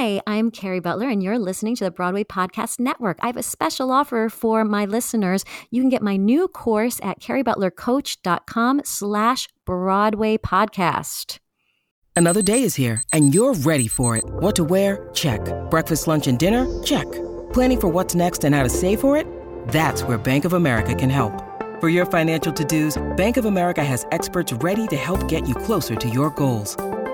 Hi, I'm Kerry Butler, and you're listening to the Broadway Podcast Network. I have a special offer for my listeners. You can get my new course at kerrybutlercoach.com slash Broadway Podcast. Another day is here, and you're ready for it. What to wear? Check. Breakfast, lunch, and dinner? Check. Planning for what's next and how to save for it? That's where Bank of America can help. For your financial to-dos, Bank of America has experts ready to help get you closer to your goals.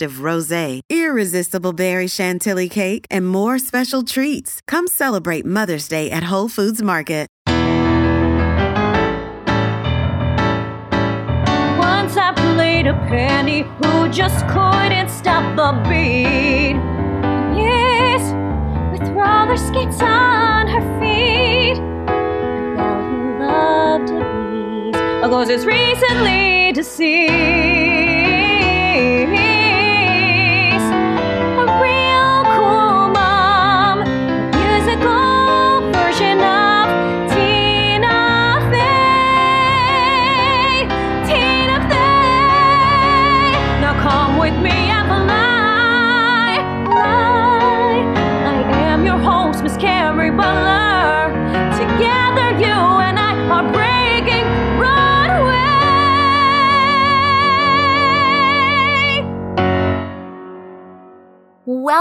rosé, irresistible berry chantilly cake, and more special treats. Come celebrate Mother's Day at Whole Foods Market. Once I played a penny who just couldn't stop the beat. Yes, with roller skates on her feet. A girl who to. A ghost is recently deceased.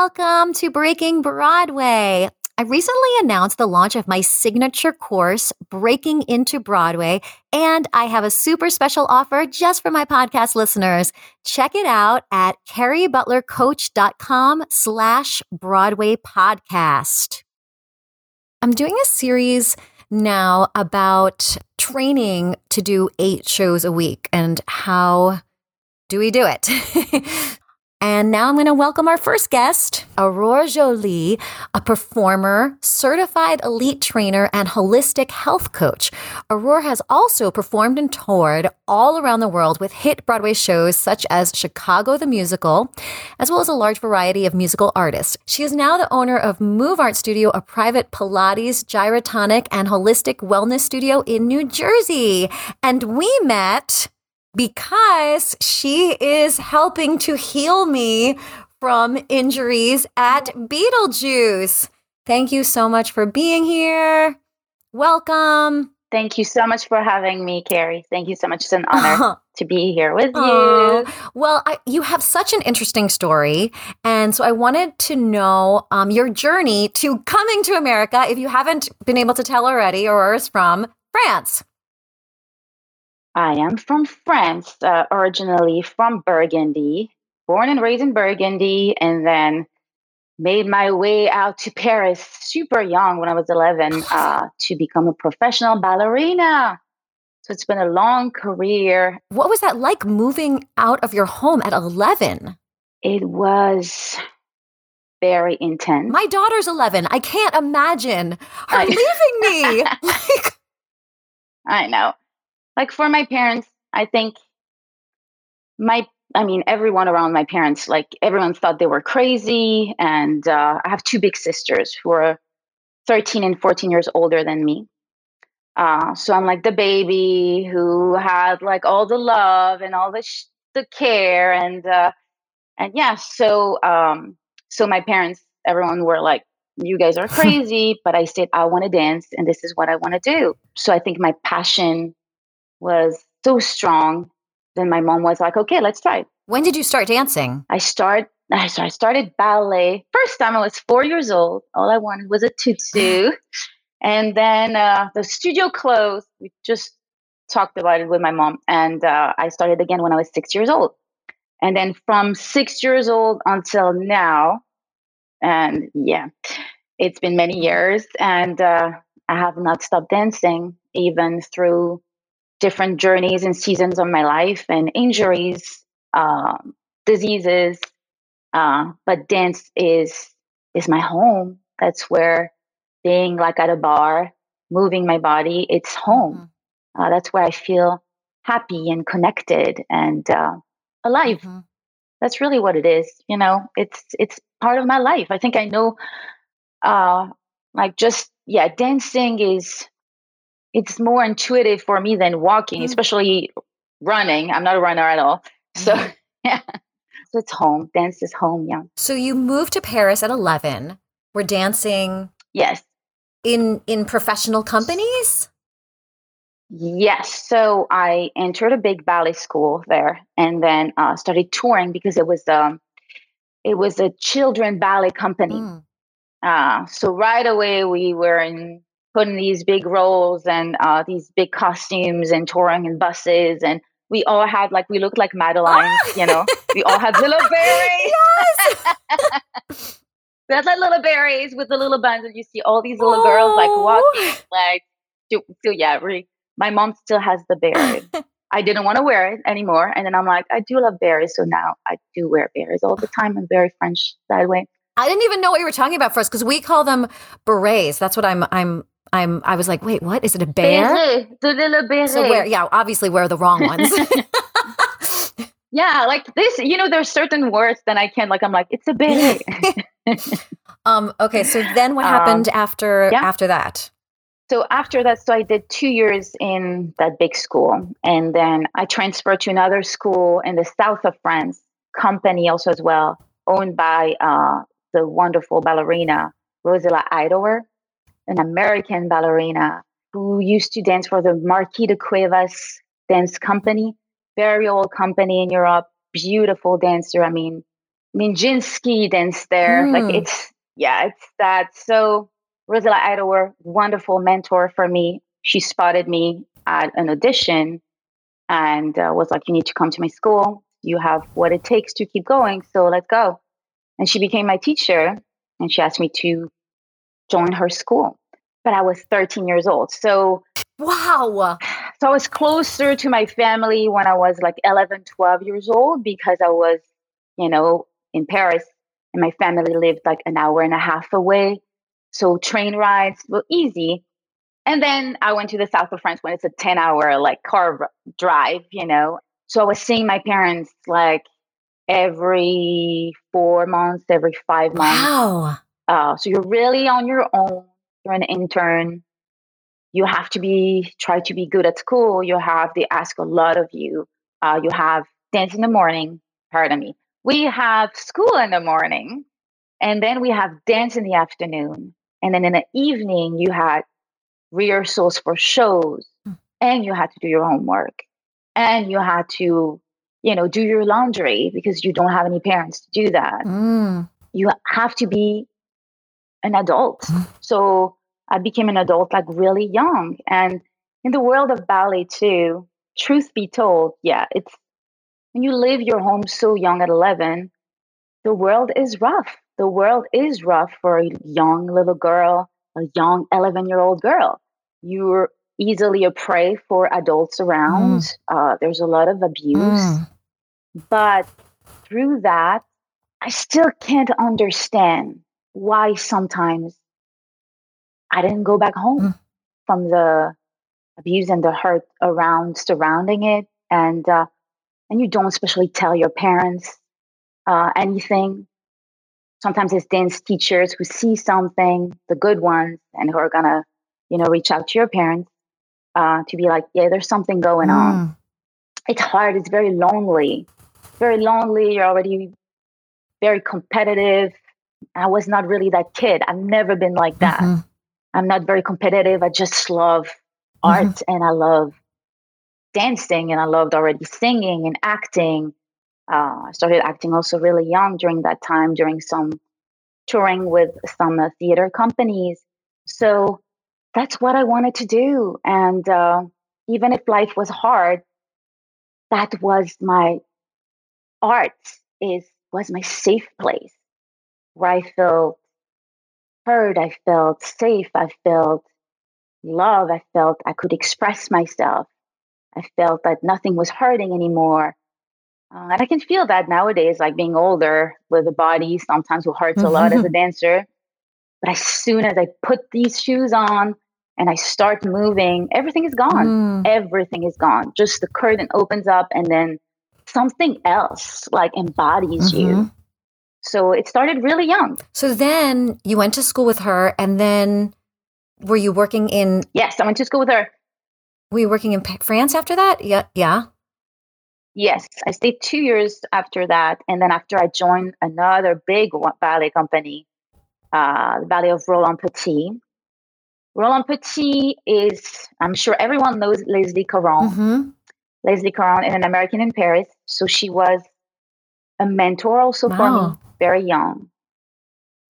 Welcome to Breaking Broadway. I recently announced the launch of my signature course, Breaking into Broadway, and I have a super special offer just for my podcast listeners. Check it out at kerrybutlercoach.com slash Broadway podcast. I'm doing a series now about training to do eight shows a week and how do we do it? And now I'm going to welcome our first guest, Aurore Joly, a performer, certified elite trainer, and holistic health coach. Aurore has also performed and toured all around the world with hit Broadway shows such as Chicago the Musical, as well as a large variety of musical artists. She is now the owner of Move Art Studio, a private Pilates, gyrotonic, and holistic wellness studio in New Jersey. And we met because she is helping to heal me from injuries at Beetlejuice. Thank you so much for being here. Welcome. Thank you so much for having me, Kerry. Thank you so much. It's an honor to be here with you. Well, I, you have such an interesting story. And so I wanted to know um, your journey to coming to America, if you haven't been able to tell already, or is from France. I am from France, uh, originally from Burgundy, born and raised in Burgundy, and then made my way out to Paris super young when I was 11 uh, to become a professional ballerina. So it's been a long career. What was that like moving out of your home at 11? It was very intense. My daughter's 11. I can't imagine her I- leaving me. like, I know. Like for my parents, I think my, I mean, everyone around my parents, like everyone thought they were crazy. And uh, I have two big sisters who are 13 and 14 years older than me. Uh, so I'm like the baby who had like all the love and all the sh- the care and uh, and yeah. So um, so my parents, everyone were like, "You guys are crazy," but I said I want to dance and this is what I want to do. So I think my passion was so strong. Then my mom was like, "Okay, let's try." it." when did you start dancing? I start. I started ballet. First time I was four years old. All I wanted was a tutu, and then uh, the studio closed. We just talked about it with my mom, and uh, I started again when I was six years old. And then from six years old until now, and yeah, it's been many years, and uh, I have not stopped dancing even through different journeys and seasons of my life and injuries, um, diseases. Uh, but dance is is my home. That's where being like at a bar, moving my body, it's home. Mm-hmm. Uh, that's where I feel happy and connected and uh, alive. Mm-hmm. That's really what it is. You know, it's it's part of my life. I think I know, uh, like just yeah, dancing is it's more intuitive for me than walking, mm-hmm. especially running. I'm not a runner at all, so mm-hmm. yeah. So it's home. Dance is home. Yeah. So you moved to Paris at 11. We're dancing. Yes. In in professional companies. Yes. So I entered a big ballet school there, and then uh, started touring because it was um, it was a children ballet company. Mm. Uh, so right away we were in putting these big roles and uh, these big costumes and touring in buses and we all had like we looked like Madeline, you know. We all had little berries. Yes. we had like little berries with the little buns, and you see all these little oh. girls like walking, like so yeah, really my mom still has the berry. I didn't want to wear it anymore. And then I'm like, I do love berries. So now I do wear berries all the time. I'm very French that way. I didn't even know what you were talking about first because we call them berets. That's what I'm I'm I'm I was like, wait, what? Is it a bear? Beret, the little beret. So where yeah, obviously we're the wrong ones. yeah, like this, you know, there's certain words that I can't like I'm like, it's a beret. um, okay, so then what happened um, after yeah. after that? so after that, so I did two years in that big school, and then I transferred to another school in the south of France, company also as well, owned by uh, the wonderful ballerina Rosella Hightower, an American ballerina who used to dance for the Marquis de Cuevas dance company, very old company in Europe, beautiful dancer. I mean, Nijinsky danced there. Mm. Like hmm. it's yeah, it's that. So Rosella Hightower, wonderful mentor for me. She spotted me at an audition and uh, was like, You need to come to my school. You have what it takes to keep going. So let's go. And she became my teacher and she asked me to join her school. But I was 13 years old. So, wow. So I was closer to my family when I was like 11, 12 years old because I was, you know, in Paris and my family lived like an hour and a half away. So train rides were easy. And then I went to the south of France when it's a 10 hour like car drive, you know. So I was seeing my parents like every four months, every five months. Wow. Uh, so you're really on your own. You're an intern. You have to be try to be good at school. You have they ask a lot of you. Uh, you have dance in the morning. Pardon me. We have school in the morning, and then we have dance in the afternoon. And then in the evening, you had rehearsals for shows mm. and you had to do your homework and you had to, you know, do your laundry because you don't have any parents to do that. Mm. You have to be an adult. Mm. So I became an adult like really young. And in the world of ballet, too, truth be told, yeah, it's when you leave your home so young at 11, the world is rough the world is rough for a young little girl, a young 11 year old girl. You're easily a prey for adults around. Mm. Uh, there's a lot of abuse. Mm. But through that, I still can't understand why sometimes I didn't go back home mm. from the abuse and the hurt around surrounding it. And, uh, and you don't especially tell your parents uh, anything sometimes it's dance teachers who see something, the good ones, and who are gonna, you know, reach out to your parents uh, to be like, yeah, there's something going mm. on. It's hard. It's very lonely. Very lonely. You're already very competitive. I was not really that kid. I've never been like that. Mm-hmm. I'm not very competitive. I just love mm-hmm. art and I love dancing and I loved already singing and acting uh, I started acting also really young during that time, during some touring with some uh, theater companies. So that's what I wanted to do. And uh, even if life was hard, that was my art is was my safe place where I felt heard, I felt safe, I felt love, I felt I could express myself. I felt that nothing was hurting anymore. Uh, and I can feel that nowadays, like being older with the body sometimes will hurt a lot as a dancer. But as soon as I put these shoes on and I start moving, everything is gone. Mm. Everything is gone. Just the curtain opens up and then something else like embodies you. So it started really young. So then you went to school with her, and then were you working in? Yes, I went to school with her. Were you working in France after that? Yeah, yeah. Yes, I stayed two years after that. And then after I joined another big ballet company, uh, the ballet of Roland Petit. Roland Petit is, I'm sure everyone knows Leslie Caron. hmm Leslie Caron is an American in Paris. So she was a mentor also for me, very young.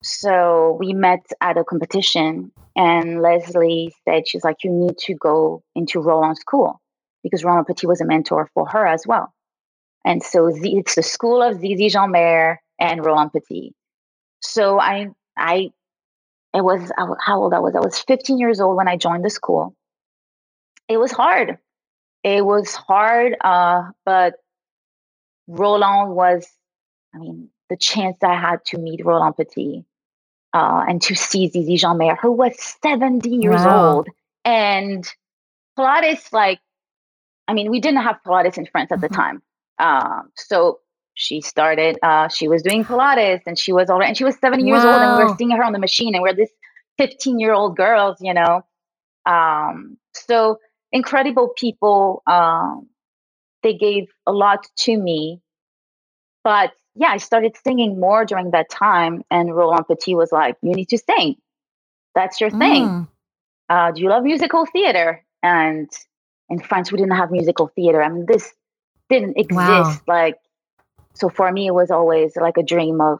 So we met at a competition, and Leslie said, She's like, You need to go into Roland School because Roland Petit was a mentor for her as well. And so Z- it's the school of Zizi Jeanmaire and Roland Petit. So I, I, it was how old I was. I was 15 years old when I joined the school. It was hard. It was hard, uh, but Roland was, I mean, the chance I had to meet Roland Petit uh, and to see Zizi Jeanmaire, who was 70 years Wow. old. And Pilates, like, I mean, we didn't have Pilates in France at the Mhm. time. Um, so she started, uh, she was doing Pilates and she was already, and she was 70 years old and we Wow. were seeing her on the machine and we're this 15 year old girls, you know. Um, so incredible people. Um, they gave a lot to me. But yeah, I started singing more during that time. And Roland Petit was like, You need to sing. That's your thing. Mm. Uh, do you love musical theater? And in France, we didn't have musical theater. I mean, this didn't exist. Wow. Like, so for me, it was always like a dream of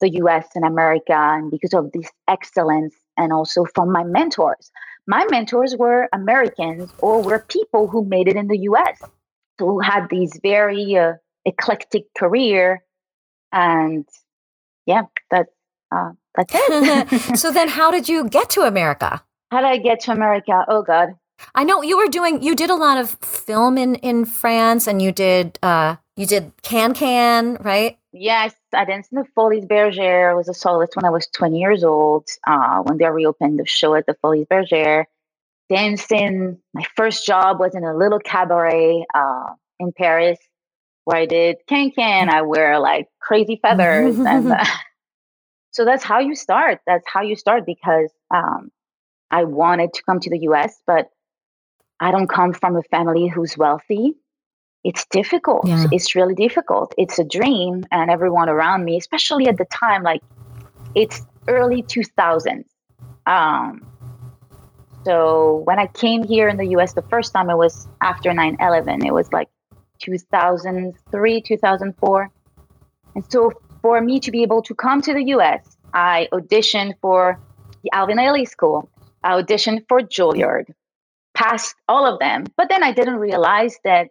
the US and America. And because of this excellence, and also from my mentors, my mentors were Americans or were people who made it in the US. So who had these very uh, eclectic career. And yeah, that, uh, that's it. so then, how did you get to America? How did I get to America? Oh, God. I know you were doing. You did a lot of film in in France, and you did. uh You did Can Can, right? Yes, I danced in the Folies Bergère. I was a soloist when I was 20 years old, uh, when they reopened the show at the Folies Bergère. Dancing, my first job was in a little cabaret uh, in Paris where I did can can. I wear like crazy feathers. and uh, so that's how you start. That's how you start because um, I wanted to come to the US, but I don't come from a family who's wealthy it's difficult. Yeah. It's really difficult. It's a dream, and everyone around me, especially at the time, like it's early 2000s. Um, so when I came here in the US the first time, it was after 9 11. It was like 2003, 2004. And so for me to be able to come to the US, I auditioned for the Alvin Ailey School, I auditioned for Juilliard, passed all of them. But then I didn't realize that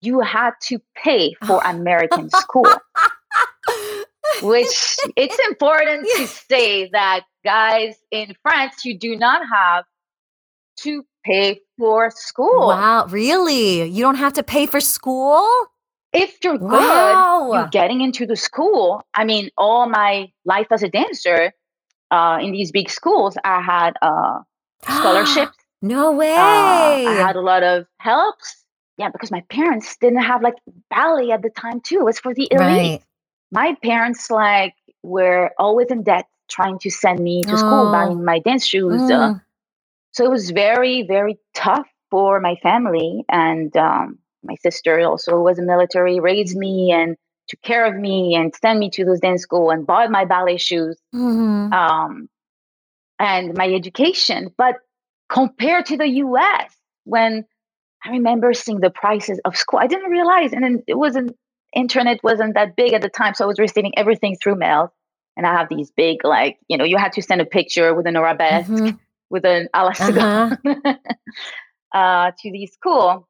you had to pay for American school, which it's important to say that guys in France, you do not have to pay for school. Wow, really? You don't have to pay for school? If you're good, Wow. you're getting into the school. I mean, all my life as a dancer uh, in these big schools, I had uh, scholarships. no way. Uh, I had a lot of helps. Yeah, because my parents didn't have like ballet at the time too. It was for the elite. right. My parents like were always in debt, trying to send me to school, Oh. buying my dance shoes. Uh, Mm. So it was very, very tough for my family. And um, my sister also was in military, raised me and took care of me and sent me to those dance school and bought my ballet shoes Mhm. um, and my education. But compared to the US, when I remember seeing the prices of school, I didn't realize, and then it wasn't internet wasn't that big at the time, so I was receiving everything through mail. And I have these big, like you know, you had to send a picture with an arabesque, Mhm. With an alastaga Uh-huh. uh, to the school.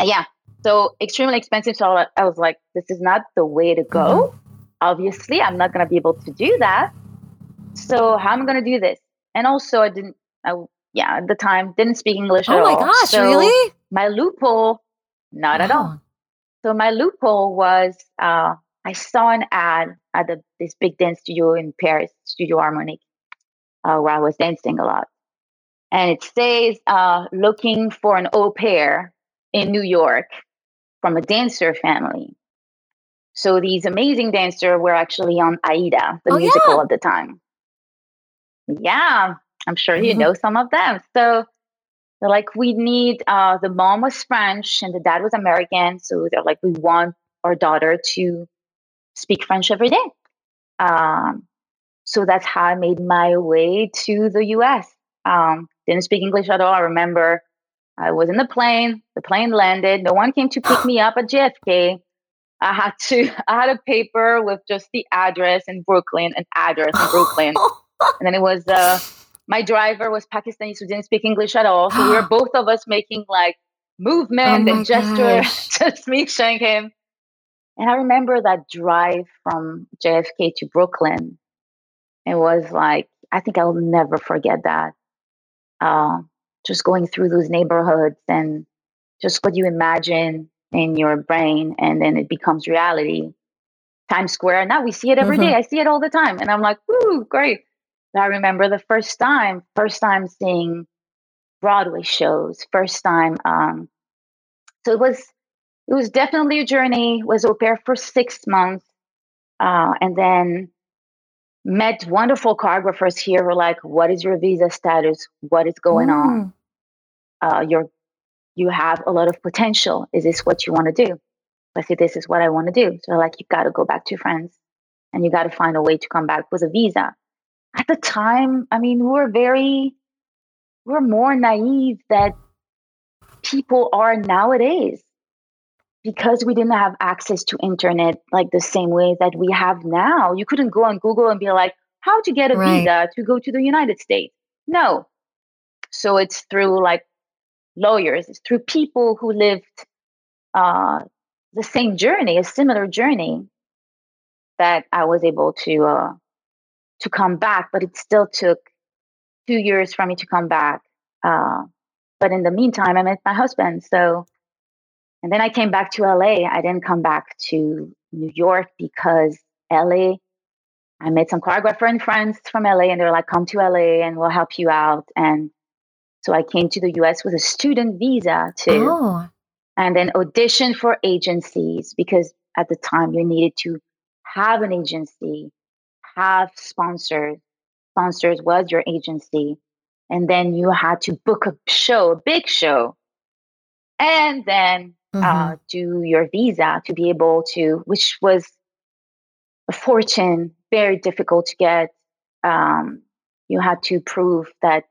Uh, yeah, so extremely expensive. So I was like, this is not the way to go. Mm-hmm. Obviously, I'm not going to be able to do that. So how am I going to do this? And also, I didn't. I, yeah, at the time, didn't speak English at all. Oh my all. gosh, So really? my loophole, not at all. So my loophole was uh, I saw an ad at the, this big dance studio in Paris, Studio Harmonique, uh, where I was dancing a lot. And it says, uh, looking for an au pair in New York from a dancer family. So these amazing dancers were actually on Aida, the Oh, musical yeah. at the time. Yeah, I'm sure you Mhm. know some of them. So they're like, we need, uh, the mom was French and the dad was American. So they're like, we want our daughter to speak French every day. Um, so that's how I made my way to the US. Um, didn't speak English at all. I remember I was in the plane, the plane landed, no one came to pick me up at JFK. I had to, I had a paper with just the address in Brooklyn, an address in Brooklyn. And then it was uh, my driver was Pakistani, so didn't speak English at all. So we were both of us making like movement Oh and gesture, just me showing him. And I remember that drive from JFK to Brooklyn. It was like I think I'll never forget that. Uh, just going through those neighborhoods and just what you imagine in your brain, and then it becomes reality. Times Square. And now we see it every day. Mhm. I see it all the time, and I'm like, "Ooh, great!" But I remember the first time, first time seeing Broadway shows, first time. Um, so it was, it was definitely a journey. Was au pair for six months, uh, and then met wonderful choreographers here. Who are like, "What is your visa status? What is going on? Mm. Uh, you're, you have a lot of potential. Is this what you want to do?" I said, "This is what I want to do." So like, "You got to go back to France, and you got to find a way to come back with a visa." At the time, I mean, we were very, we're more naive that people are nowadays because we didn't have access to internet like the same way that we have now. You couldn't go on Google and be like, how to get a Right. visa to go to the United States. No. So it's through like lawyers, it's through people who lived uh, the same journey, a similar journey, that I was able to uh, to come back. But it still took two years for me to come back. Uh, but in the meantime, I met my husband. So, and then I came back to LA. I didn't come back to New York because LA. I met some choreographer and friends from LA, and they were like, "Come to LA, and we'll help you out." And so I came to the US with a student visa too Oh, and then audition for agencies because at the time you needed to have an agency, have sponsors. Sponsors was your agency. And then you had to book a show, a big show, and then mhm. uh, do your visa to be able to, which was a fortune, very difficult to get. Um, you had to prove that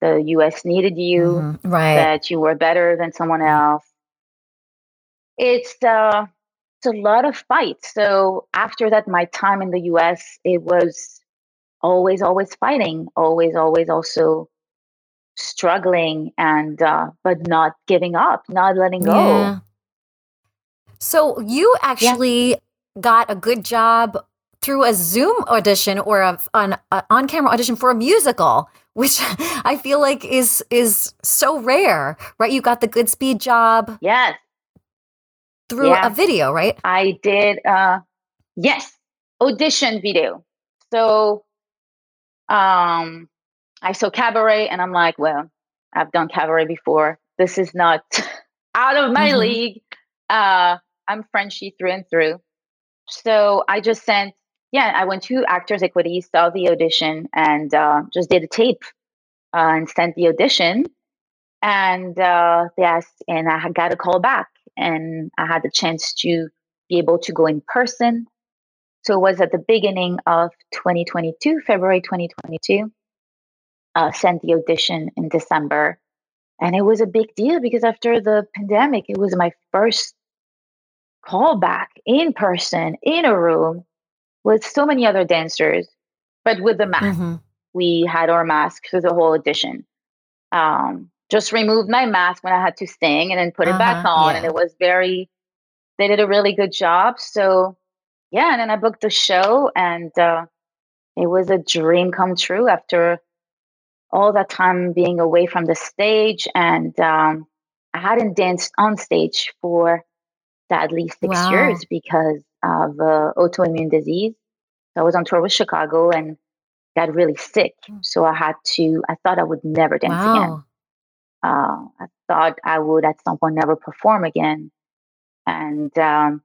the US needed you Mhm. right. that you were better than someone else. It's uh, it's a lot of fight. So after that, my time in the U.S. it was always, always fighting, always, always also struggling, and uh, but not giving up, not letting go. Yeah. So you actually got a good job through a Zoom audition or a, an a on-camera audition for a musical, which I feel like is is so rare, right? You got the Goodspeed job Yes, through Yeah. a video, right? I did. Uh, yes, audition video. So, um, I saw cabaret, and I'm like, well, I've done cabaret before. This is not out of my Mhm. league. Uh, I'm Frenchy through and through. So I just sent. Yeah, I went to Actors Equity, saw the audition, and uh, just did a tape uh, and sent the audition. And uh, they asked, and I got a call back, and I had the chance to be able to go in person. So it was at the beginning of 2022, February 2022. Uh, sent the audition in December, and it was a big deal because after the pandemic, it was my first callback in person in a room with so many other dancers, but with the mask Mhm. we had our mask for the whole audition. Um, just removed my mask when I had to sing and then put it back Uh-huh, on. And it was very, they did a really good job. So, yeah. And then I booked the show and uh, it was a dream come true after all that time being away from the stage and um, I hadn't danced on stage for at least six Wow. years because of uh, autoimmune disease. So I was on tour with Chicago and got really sick. Mm. So I had to, I thought I would never dance again. Wow. Uh, I thought I would at some point never perform again. And um,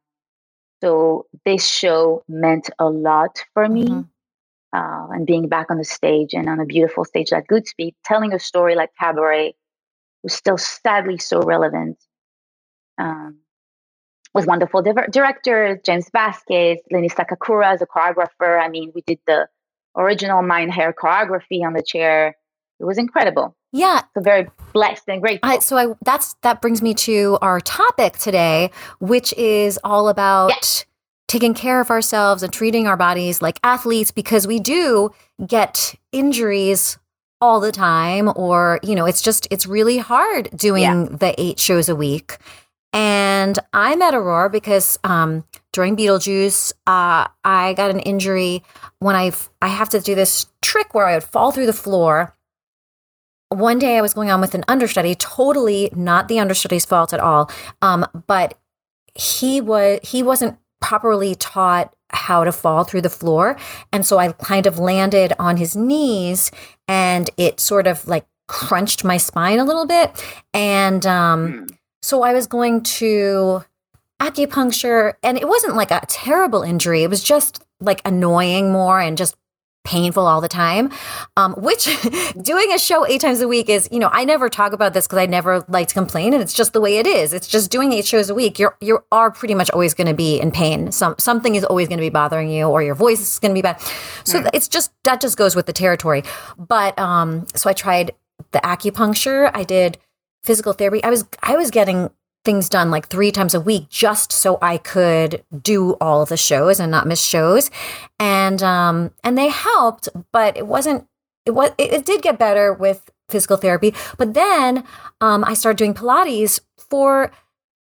so this show meant a lot for me. Mhm. Uh, and being back on the stage and on a beautiful stage like Goodspeed, telling a story like Cabaret was still sadly so relevant. Um, with wonderful diver- directors, James Vasquez, Lenny Sakakura as a choreographer. I mean, we did the original Mein Herr choreography on the chair. It was incredible. Yeah, So very blessed and grateful. I, so I that's that brings me to our topic today, which is all about taking care of ourselves and treating our bodies like athletes because we do get injuries all the time or you know it's just it's really hard doing Yeah. the eight shows a week and i'm at aurora because um, during beetlejuice uh, i got an injury when i i have to do this trick where i would fall through the floor one day I was going on with an understudy, totally not the understudy's fault at all. Um, but he was he wasn't properly taught how to fall through the floor, and so I kind of landed on his knees, and it sort of like crunched my spine a little bit, and um, Mm. so I was going to acupuncture, and it wasn't like a terrible injury. It was just like annoying more and just painful all the time. Um, which doing a show eight times a week is, you know, I never talk about this because I never like to complain, and it's just the way it is. It's just doing eight shows a week. You're you are pretty much always going to be in pain. Some something is always going to be bothering you, or your voice is going to be bad. So Right. it's just that just goes with the territory. But um, so I tried the acupuncture. I did physical therapy. I was I was getting things done like three times a week just so I could do all the shows and not miss shows. And um and they helped, but it wasn't it was it, it did get better with physical therapy. But then um I started doing Pilates for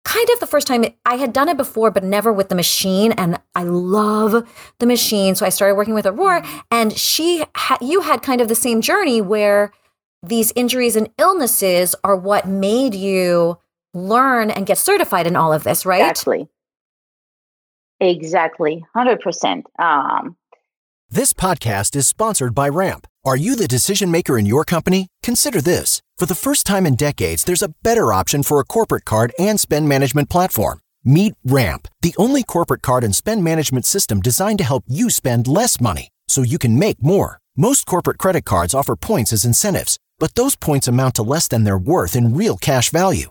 kind of the first time I had done it before, but never with the machine. And I love the machine. So I started working with Aurora and she ha- you had kind of the same journey where these injuries and illnesses are what made you learn and get certified in all of this, right? Exactly. Exactly. 100%. Um, This podcast is sponsored by Ramp. Are you the decision maker in your company? Consider this. For the first time in decades, there's a better option for a corporate card and spend management platform. Meet Ramp, the only corporate card and spend management system designed to help you spend less money so you can make more. Most corporate credit cards offer points as incentives, but those points amount to less than their worth in real cash value.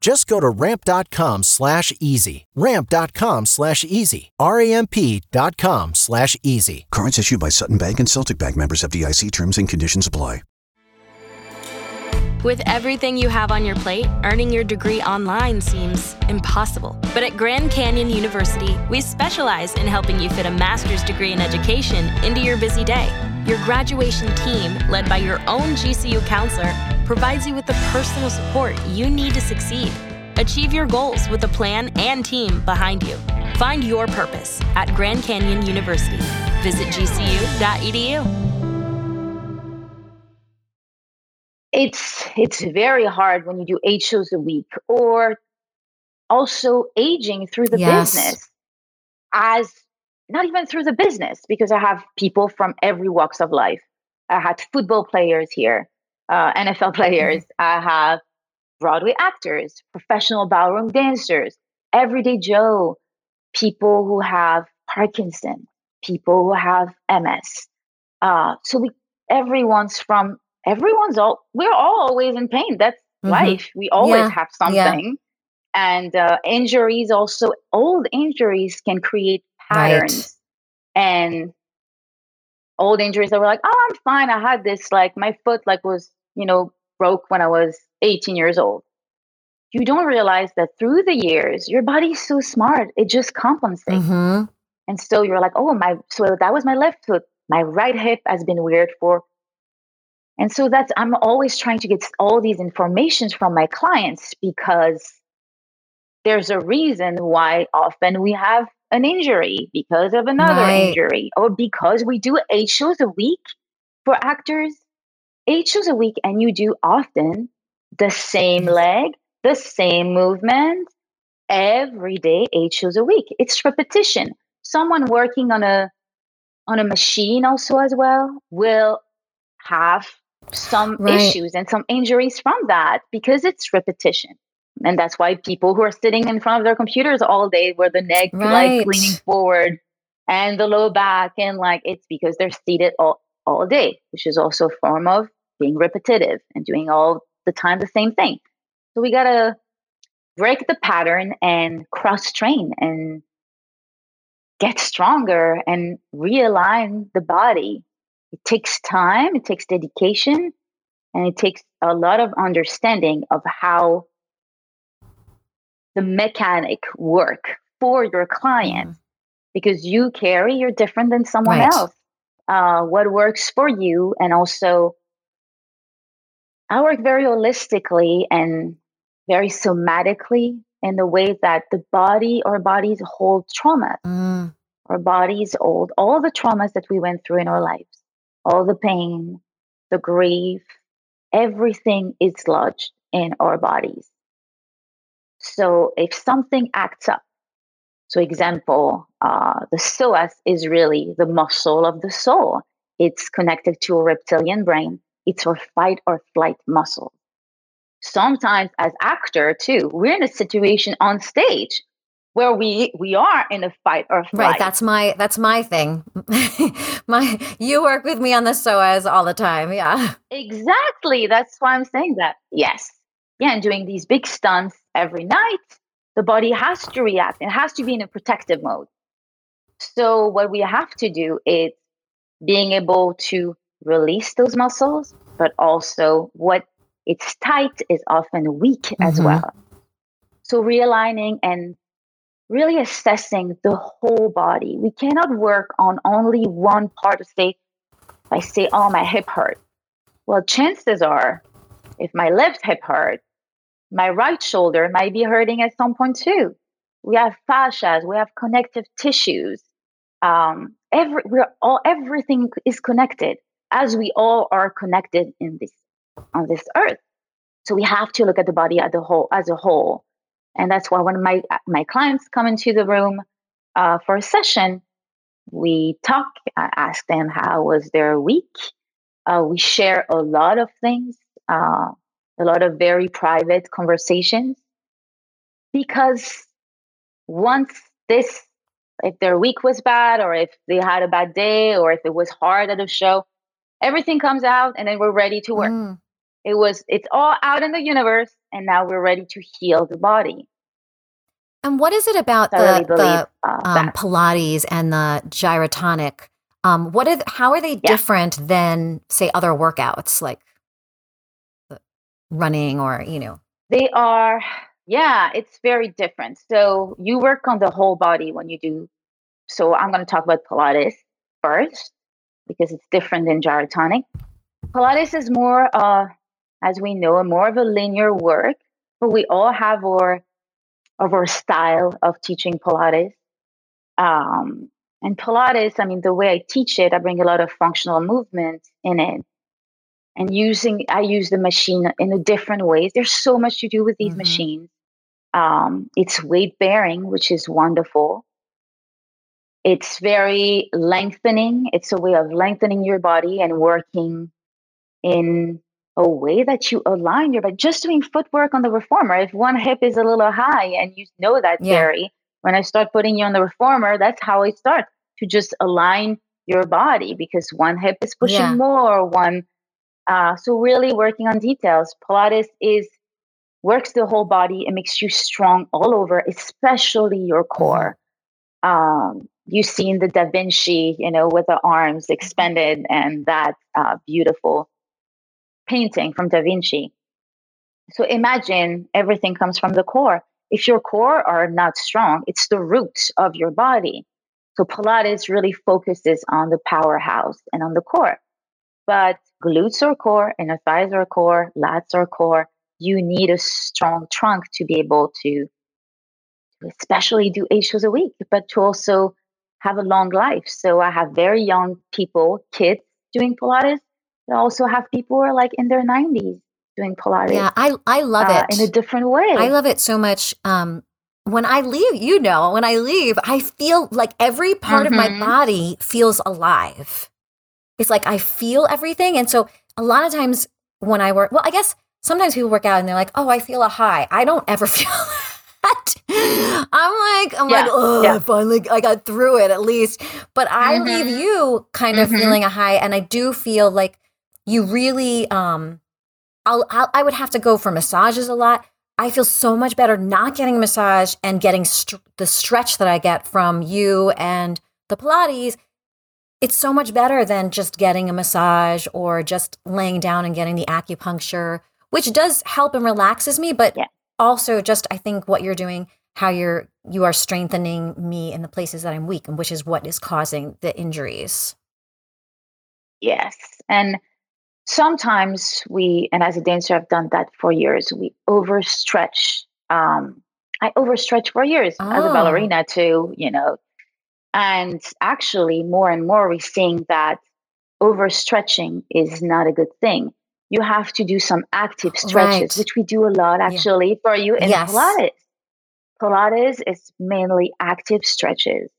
Just go to ramp.com slash easy. Ramp.com slash easy. R-A-M-P dot com slash easy. Cards issued by Sutton Bank and Celtic Bank members of DIC terms and conditions apply. With everything you have on your plate, earning your degree online seems impossible. But at Grand Canyon University, we specialize in helping you fit a master's degree in education into your busy day. Your graduation team, led by your own GCU counselor, provides you with the personal support you need to succeed. Achieve your goals with a plan and team behind you. Find your purpose at Grand Canyon University. Visit gcu.edu. it's it's very hard when you do eight shows a week or also aging through the Yes. business as not even through the business because i have people from every walks of life i had football players here uh, nfl players i have broadway actors professional ballroom dancers everyday joe people who have parkinson people who have ms uh, so we everyone's from everyone's all we're all always in pain that's Mhm. life we always Yeah, have yeah. something and uh, injuries also old injuries can create Right. patterns and old injuries that were like oh i'm fine i had this like my foot like was you know broke when i was 18 years old you don't realize that through the years, your body's so smart, it just compensates. Mm-hmm. And so you're like, oh, my, so that was my left foot. My right hip has been weird for. And so that's, I'm always trying to get all these informations from my clients because there's a reason why often we have an injury because of another Right. injury or because we do eight shows a week for actors, eight shows a week, and you do often the same leg, the same movement every day, eight shows a week. It's repetition. Someone working on a on a machine also as well will have some Right. issues and some injuries from that because it's repetition. And that's why people who are sitting in front of their computers all day where the neck Right. like leaning forward and the low back and like it's because they're seated all, all day, which is also a form of being repetitive and doing all the time the same thing. So we gotta break the pattern and cross train and get stronger and realign the body. It takes time, it takes dedication, and it takes a lot of understanding of how the mechanic work for your client because you carry you're different than someone Right. else uh, what works for you and also i work very holistically and very somatically in the way that the body or bodies hold trauma. Mm. our bodies hold all the traumas that we went through in our lives. All the pain the grief everything is lodged in our bodies. So if something acts up so example uh, the psoas is really the muscle of the soul. It's connected to a reptilian brain it's our fight or flight muscle sometimes as actor too we're in a situation on stage where we we are in a fight or flight Right, that's my that's my thing. my you work with me on the psoas all the time. Yeah. Exactly. That's why I'm saying that. Yes. Yeah. And doing these big stunts every night, the body has to react. It has to be in a protective mode. So, what we have to do is being able to release those muscles, but also what it's tight is often weak as Mhm. well. So, realigning and really assessing the whole body. We cannot work on only one part of say, I say, oh, my hip hurt. Well, chances are, if my left hip hurt, my right shoulder might be hurting at some point too. We have fascias, we have connective tissues. Um, every we're all everything is connected, as we all are connected in this on this earth. So we have to look at the body as a whole, as a whole, and that's why when my my clients come into the room uh, for a session, we talk. I ask them how was their week. Uh, we share a lot of things, uh, a lot of very private conversations, because once this, if their week was bad, or if they had a bad day, or if it was hard at a show, everything comes out, and then we're ready to work. Mm. It was, it's all out in the universe, and now we're ready to heal the body. And what is it about So I really the believe the uh, um. Pilates and the gyrotonic? Um, what are th- how are they Yeah. different than say other workouts like running or you know? They are, yeah, it's very different. So you work on the whole body when you do. So I'm going to talk about Pilates first because it's different than gyrotonic. Pilates is more, uh, as we know, more of a linear work, but we all have our of our style of teaching Pilates. Um, and Pilates, I mean, the way I teach it, I bring a lot of functional movement in it. And using, I use the machine in a different ways. There's so much to do with these Mhm. machines. Um, it's weight bearing, which is wonderful. It's very lengthening. It's a way of lengthening your body and working in a way that you align your body. Just doing footwork on the reformer. If one hip is a little high and you know that, Yeah. When I start putting you on the reformer, that's how I start to just align your body because one hip is pushing Yeah. more, one. Uh, so really working on details. Pilates is works the whole body. It makes you strong all over, especially your core. Um, you see in the Da Vinci, you know, with the arms expanded and that uh, beautiful painting from Da Vinci. so imagine everything comes from the core. If your core are not strong, it's the roots of your body. So Pilates really focuses on the powerhouse and on the core. But glutes are core, inner thighs are core, lats are core. You need a strong trunk to be able to, especially do eight shows a week, but to also have a long life. So I have very young people, kids doing Pilates. I also have people who are like in their 90s doing Pilates. Yeah, I I love uh, it in a different way. I love it so much. Um, when I leave, you know, when I leave, I feel like every part mm-hmm. of my mm-hmm. body feels alive. It's like I feel everything, and so a lot of times when I work, well, I guess sometimes people work out and they're like, "Oh, I feel a high." I don't ever feel that. I'm like, I'm yeah, like, oh, yeah. finally, I got through it at least. But I mm-hmm. leave you kind of mm-hmm. feeling a high, and I do feel like you really um I'll, I'll, i would have to go for massages a lot. I feel so much better not getting a massage and getting st- the stretch that I get from you and the Pilates. It's so much better than just getting a massage or just laying down and getting the acupuncture, which does help and relaxes me, but yeah. Also just I think what you're doing, how you're you are strengthening me in the places that I'm weak, and which is what is causing the injuries. Yes, and sometimes we, and as a dancer, I've done that for years, we overstretch. Um, I overstretch for years oh. as a oh. ballerina too, you know. And actually, more and more, we're seeing that overstretching is not a good thing. You have to do some active stretches, right. which we do a lot actually yeah. for you in yes. Pilates. Pilates is mainly active stretches.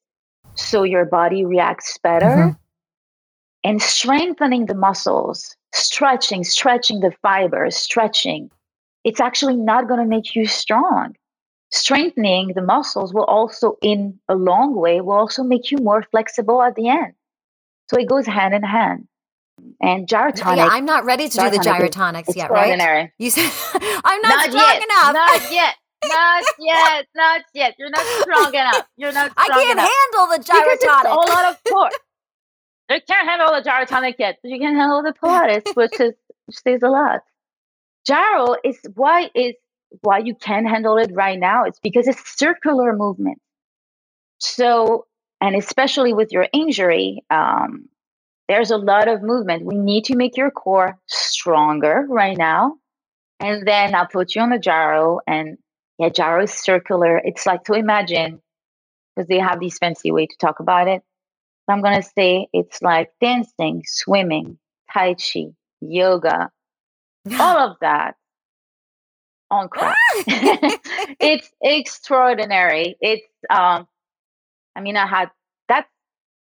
So your body reacts better. Mm-hmm. And strengthening the muscles stretching, stretching the fibers, stretching, it's actually not going to make you strong. Strengthening the muscles will also, in a long way, will also make you more flexible at the end. So it goes hand in hand. And gyrotonic. Yeah, I'm not ready to do the gyrotonics yet, right? You said I'm not, not strong yet, enough. Not yet. Not yet. Not yet. You're not strong enough. You're not. I can't enough. handle the gyrotonic. Because it's a lot of force. You can't handle the gyrotonic yet, but you can handle the Pilates, which is which stays a lot. Gyro is why is why you can handle it right now. It's because it's circular movement. So, and especially with your injury, um, there's a lot of movement. We need to make your core stronger right now. And then I'll put you on the gyro. And yeah, gyro is circular. It's like to imagine, because they have these fancy way to talk about it. I'm going to say it's like dancing, swimming, Tai Chi, yoga, all of that on crack. it's extraordinary. It's, um, I mean, I had that.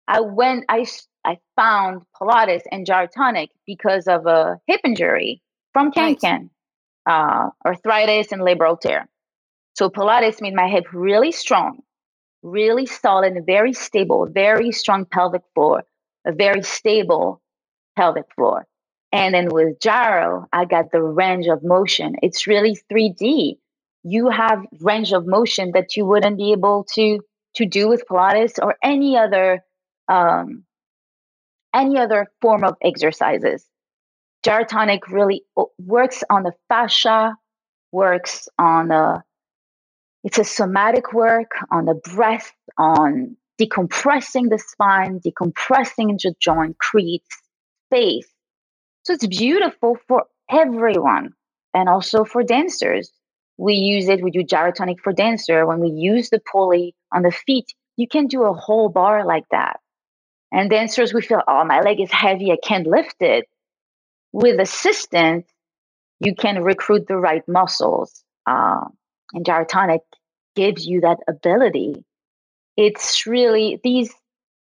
I went, I, I found Pilates and Gyrotonic because of a hip injury from Can uh, arthritis and labral tear. So Pilates made my hip really strong really solid very stable, very strong pelvic floor, a very stable pelvic floor. And then with gyro, I got the range of motion. It's really 3D. You have range of motion that you wouldn't be able to to do with Pilates or any other um, any other form of exercises. Gyrotonic really works on the fascia, works on the it's a somatic work on the breath, on decompressing the spine, decompressing into joint, creates space. So it's beautiful for everyone and also for dancers. We use it, we do gyrotonic for dancer. When we use the pulley on the feet, you can do a whole bar like that. And dancers, we feel, oh, my leg is heavy, I can't lift it. With assistance, you can recruit the right muscles. Uh, and gyrotonic gives you that ability. It's really these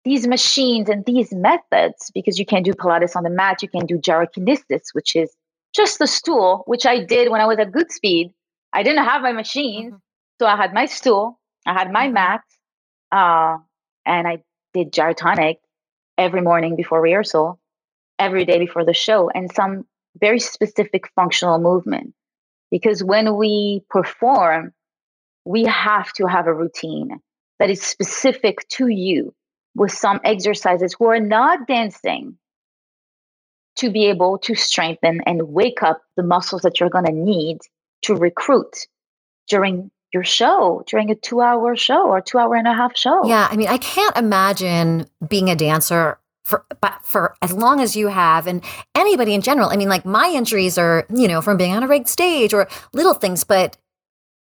these machines and these methods because you can do Pilates on the mat, you can do gyrokinesis, which is just the stool, which I did when I was at Goodspeed. I didn't have my machines, mm-hmm. so I had my stool, I had my mm-hmm. mat, uh, and I did gyrotonic every morning before rehearsal, every day before the show, and some very specific functional movement. Because when we perform, we have to have a routine that is specific to you with some exercises who are not dancing to be able to strengthen and wake up the muscles that you're going to need to recruit during your show, during a two hour show or two hour and a half show. Yeah. I mean, I can't imagine being a dancer for but for as long as you have and anybody in general. I mean, like my injuries are, you know, from being on a rigged stage or little things, but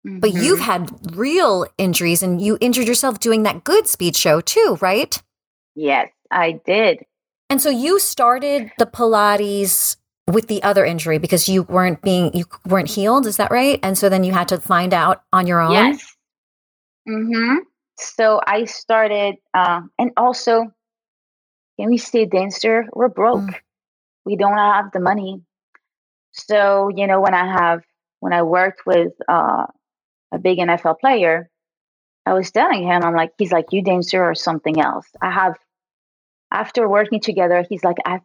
mm-hmm. but you've had real injuries and you injured yourself doing that Goodspeed show too, right? Yes, I did. And so you started the Pilates with the other injury because you weren't being you weren't healed, is that right? And so then you had to find out on your own. Yes. Mhm. So I started uh, and also can we say dancer? We're broke. Mm. We don't have the money. So, you know, when I have when I worked with uh, a big NFL player, I was telling him, I'm like, he's like, you dancer or something else. I have after working together, he's like, I've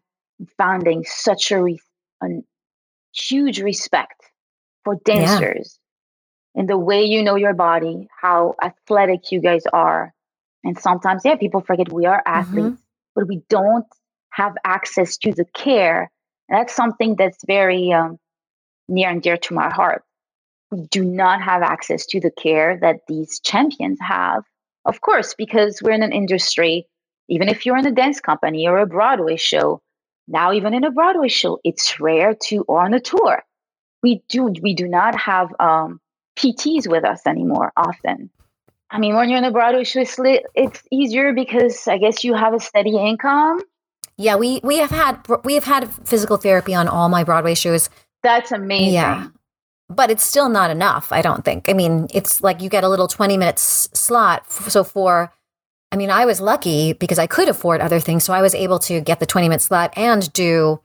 founding such a, re- a huge respect for dancers yeah. and the way you know your body, how athletic you guys are. And sometimes, yeah, people forget we are mm-hmm. athletes, mm-hmm. but we don't have access to the care. And that's something that's very um, near and dear to my heart. We do not have access to the care that these champions have. Of course, because we're in an industry even if you're in a dance company or a Broadway show, now even in a Broadway show, it's rare to or on a tour. We do we do not have um, PTs with us anymore often. I mean, when you're in a Broadway show, it's, it's easier because I guess you have a steady income. Yeah, we we have had we have had physical therapy on all my Broadway shows. That's amazing. Yeah. But it's still not enough, I don't think. I mean, it's like you get a little 20 minutes slot. So for I mean, I was lucky because I could afford other things. So I was able to get the 20 minute slot and do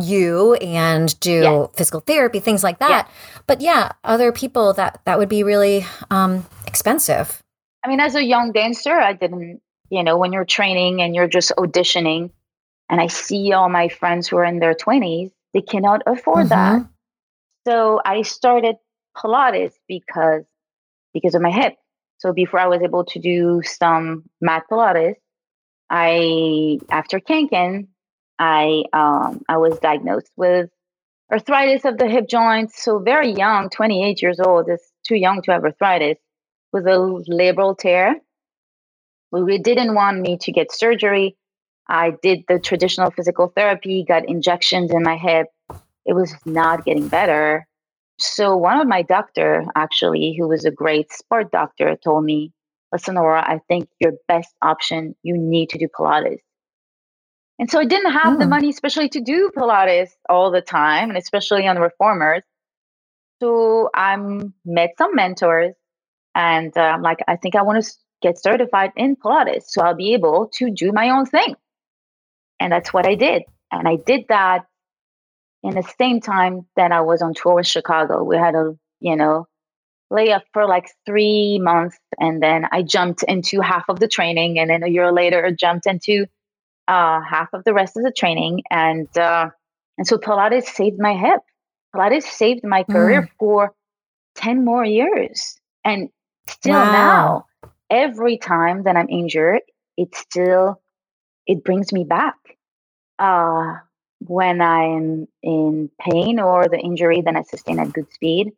you and do physical therapy, things like that. But yeah, other people that that would be really um, expensive. I mean, as a young dancer, I didn't, you know, when you're training and you're just auditioning, and I see all my friends who are in their 20s, they cannot afford mm-hmm. that. So I started Pilates because because of my hip. So before I was able to do some mat Pilates, I after Kanken, I um, I was diagnosed with arthritis of the hip joints. So very young, 28 years old, is too young to have arthritis, with a labral tear. We didn't want me to get surgery. I did the traditional physical therapy, got injections in my hip. It was not getting better. So one of my doctor, actually, who was a great sport doctor, told me, "Listen, Aurora, I think your best option, you need to do Pilates." And so I didn't have the hmm. money, especially to do Pilates all the time, and especially on reformers. So I met some mentors, and I'm like, I think I want to get certified in Pilates, so I'll be able to do my own thing. And that's what I did. And I did that in the same time that I was on tour with Chicago. We had a, you know, lay up for like three months. And then I jumped into half of the training. And then a year later, I jumped into uh, half of the rest of the training. And, uh, and so Pilates saved my hip. Pilates saved my career mm. for 10 more years. And still wow. now, every time that I'm injured, it still, it brings me back. Uh, when I'm in pain or the injury that I sustain at Goodspeed,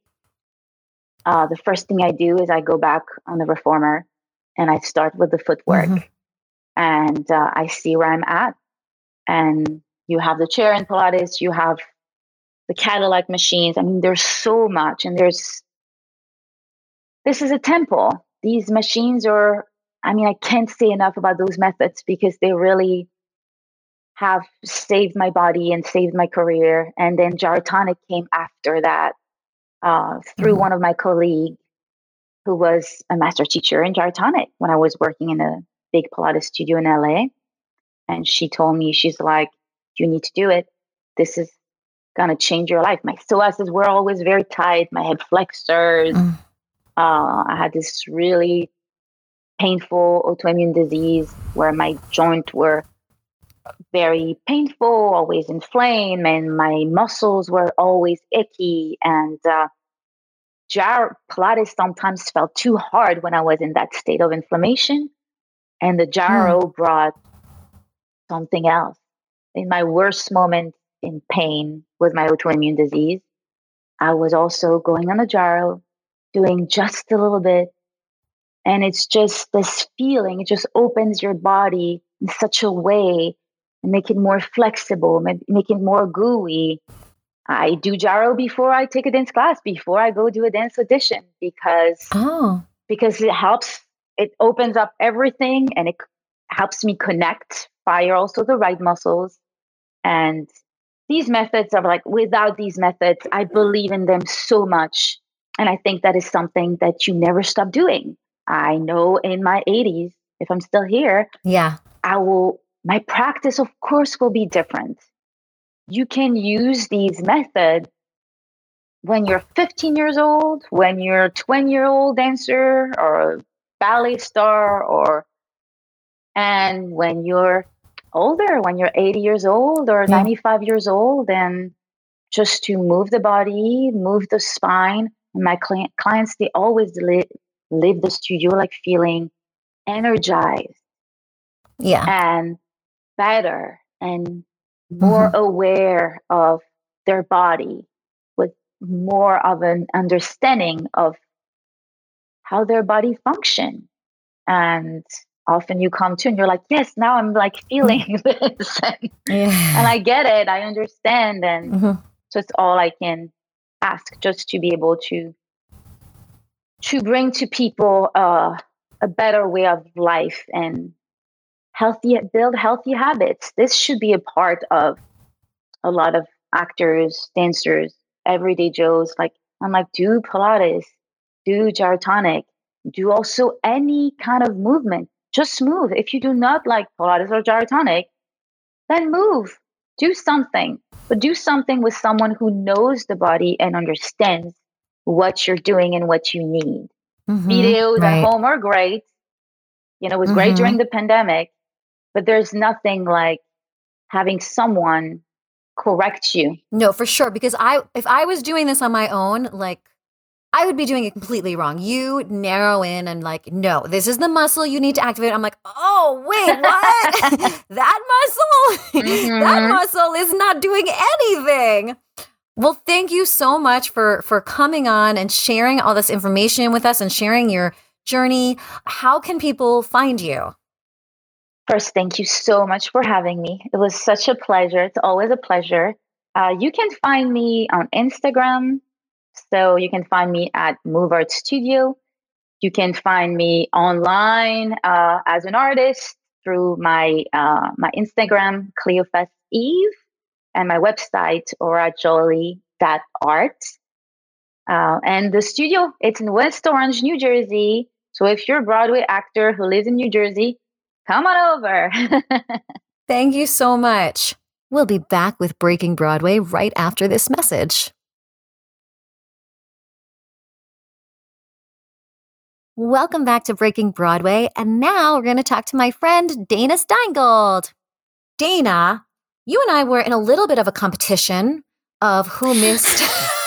uh, the first thing I do is I go back on the reformer and I start with the footwork mm-hmm. and uh, I see where I'm at. And you have the chair in Pilates, you have the Cadillac machines. I mean, there's so much, and there's this is a temple. These machines are, I mean, I can't say enough about those methods because they really have saved my body and saved my career. And then Gyrotonic came after that uh, through mm-hmm. one of my colleagues who was a master teacher in Gyrotonic when I was working in a big Pilates studio in LA. And she told me, she's like, you need to do it. This is going to change your life. My psoases were always very tight, my hip flexors. Mm. Uh, I had this really painful autoimmune disease where my joint were very painful, always inflamed, and my muscles were always icky. And uh, jar Pilates sometimes felt too hard when I was in that state of inflammation. And the gyro mm. brought something else. In my worst moment in pain with my autoimmune disease. I was also going on a gyro, doing just a little bit. And it's just this feeling, it just opens your body in such a way make it more flexible, make it more gooey. I do gyro before I take a dance class, before I go do a dance audition, because oh. because it helps. It opens up everything, and it helps me connect, fire also the right muscles, and these methods are like without these methods, I believe in them so much, and I think that is something that you never stop doing. I know in my 80s, if I'm still here, yeah, I will my practice, of course, will be different. You can use these methods when you're 15 years old, when you're a 20 year old dancer or ballet star, or and when you're older, when you're 80 years old or yeah. 95 years old, and just to move the body, move the spine. And my client, clients, they always leave, leave the studio like feeling energized. Yeah. And better and more mm-hmm. aware of their body with more of an understanding of how their body function and often you come to and you're like yes now i'm like feeling this and, yeah. and i get it i understand and mm-hmm. so it's all i can ask just to be able to to bring to people uh, a better way of life and healthy build healthy habits. This should be a part of a lot of actors dancers everyday joes. Like i'm like do pilates do gyrotonic do also any kind of movement. Just move. If you do not like pilates or gyrotonic then move. Do something. But do something with someone who knows the body and understands what you're doing and what you need. Mm-hmm, videos right. at home are great you know it was mm-hmm. great during the pandemic but there's nothing like having someone correct you. No, for sure. Because I, if I was doing this on my own, like I would be doing it completely wrong. You narrow in and like, no, this is the muscle you need to activate. I'm like, oh wait, what? that muscle, mm-hmm. that muscle is not doing anything. Well, thank you so much for for coming on and sharing all this information with us and sharing your journey. How can people find you? First, thank you so much for having me. It was such a pleasure. It's always a pleasure. Uh, you can find me on Instagram. So you can find me at Move Art Studio. You can find me online uh, as an artist through my uh, my Instagram, Cleophas Eve, and my website, aurorejoly.art. Uh, and the studio, it's in West Orange, New Jersey. So if you're a Broadway actor who lives in New Jersey, Come on over. Thank you so much. We'll be back with Breaking Broadway right after this message. Welcome back to Breaking Broadway. And now we're going to talk to my friend Dana Steingold. Dana, you and I were in a little bit of a competition of who missed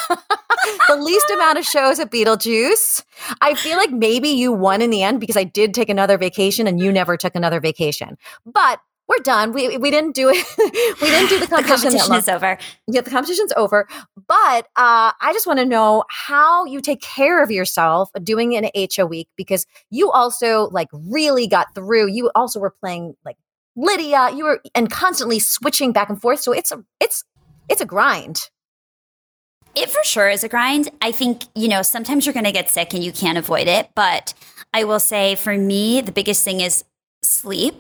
the least amount of shows at Beetlejuice. I feel like maybe you won in the end because I did take another vacation and you never took another vacation. But we're done. We we didn't do it. we didn't do the competition. the competition is over. Yeah, the competition's over. But uh, I just want to know how you take care of yourself doing an HO week because you also like really got through. You also were playing like Lydia. You were and constantly switching back and forth. So it's a it's it's a grind. It for sure is a grind. I think, you know, sometimes you're going to get sick and you can't avoid it. But I will say for me, the biggest thing is sleep.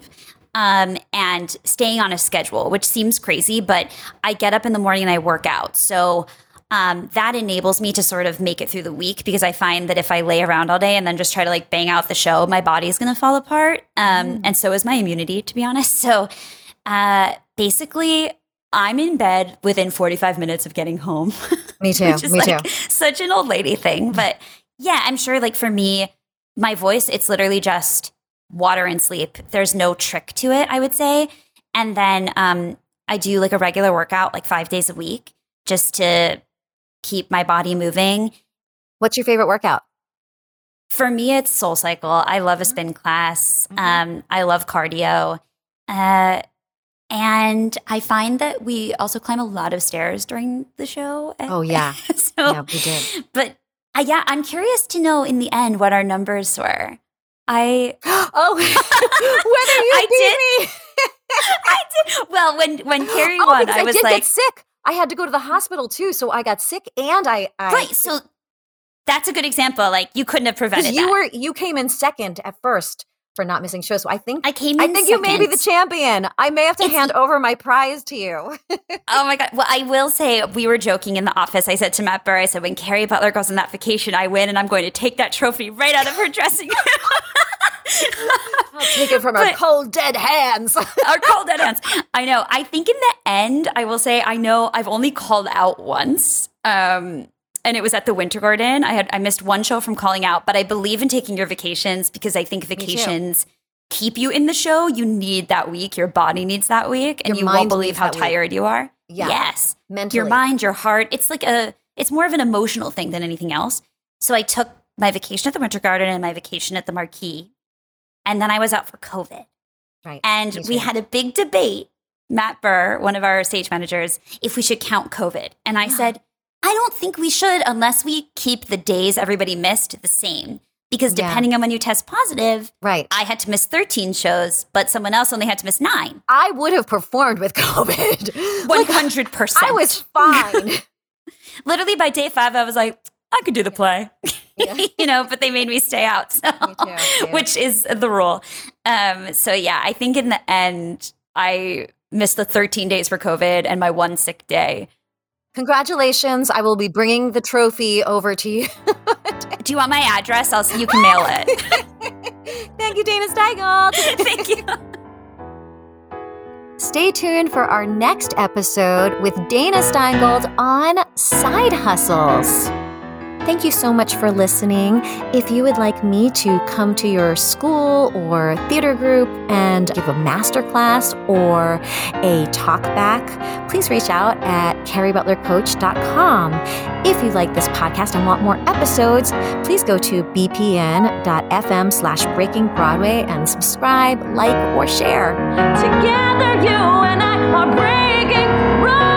Um, and staying on a schedule, which seems crazy, but I get up in the morning and I work out. So um, that enables me to sort of make it through the week because I find that if I lay around all day and then just try to like bang out the show, my body's going to fall apart. Um, mm. And so is my immunity, to be honest. So uh, basically, I'm in bed within 45 minutes of getting home. Me too. me like too. Such an old lady thing. But yeah, I'm sure like for me, my voice, it's literally just water and sleep. There's no trick to it, I would say. And then um, I do like a regular workout like five days a week just to keep my body moving. What's your favorite workout? For me, it's Soul Cycle. I love a spin class. Mm-hmm. Um, I love cardio. Uh, And I find that we also climb a lot of stairs during the show. Oh, yeah. so, yeah, we did. But uh, yeah, I'm curious to know in the end what our numbers were. I oh, whether you I beat me. I did well when when Kerry oh, won. because I was did like, get sick. I had to go to the hospital too, so I got sick and I, I right. So that's a good example. Like you couldn't have prevented you that. were you came in second at first for not missing shows. So I think I came. I in think you may be the champion. I may have to It's- hand over my prize to you. Oh my god! Well, I will say we were joking in the office. I said to Matt Burr, I said, "When Kerry Butler goes on that vacation, I win, and I'm going to take that trophy right out of her dressing room." I'll take it from But- cold dead hands. Our cold dead hands. I know. I think in the end, I will say, I know I've only called out once. Um, and it was at the Winter Garden. I had I missed one show from calling out, but I believe in taking your vacations because I think vacations keep you in the show. You need that week. Your body needs that week, and Your you won't believe how that week. tired you are. Yeah. Yes. Mentally. Your mind, your heart. It's like a. It's more of an emotional thing than anything else. So I took my vacation at the Winter Garden and my vacation at the Marquee, and then I was out for COVID. Right. And Me we too. had a big debate, Matt Burr, one of our stage managers, if we should count COVID. And I said, I don't think we should unless we keep the days everybody missed the same. Because Yeah. depending on when you test positive, Right. I had to miss 13 shows, but someone else only had to miss nine. I would have performed with COVID. 100%. I was fine. literally by day five, I was like, I could do the play. Yeah. you know, but they made me stay out. So, Me too, yeah. which is the rule. Um, so yeah, I think in the end, I missed the 13 days for COVID and my one sick day. Congratulations. I will be bringing the trophy over to you. Do you want my address? I'll you can mail it. Thank you, Dana Steingold. Thank you. Stay tuned for our next episode with Dana Steingold on side hustles. Thank you so much for listening. If you would like me to come to your school or theater group and give a masterclass or a talk back, please reach out at kerrybutlercoach.com. If you like this podcast and want more episodes, please go to bpn.fm slash breaking Broadway and subscribe, like, or share. Together, you and I are breaking Broadway.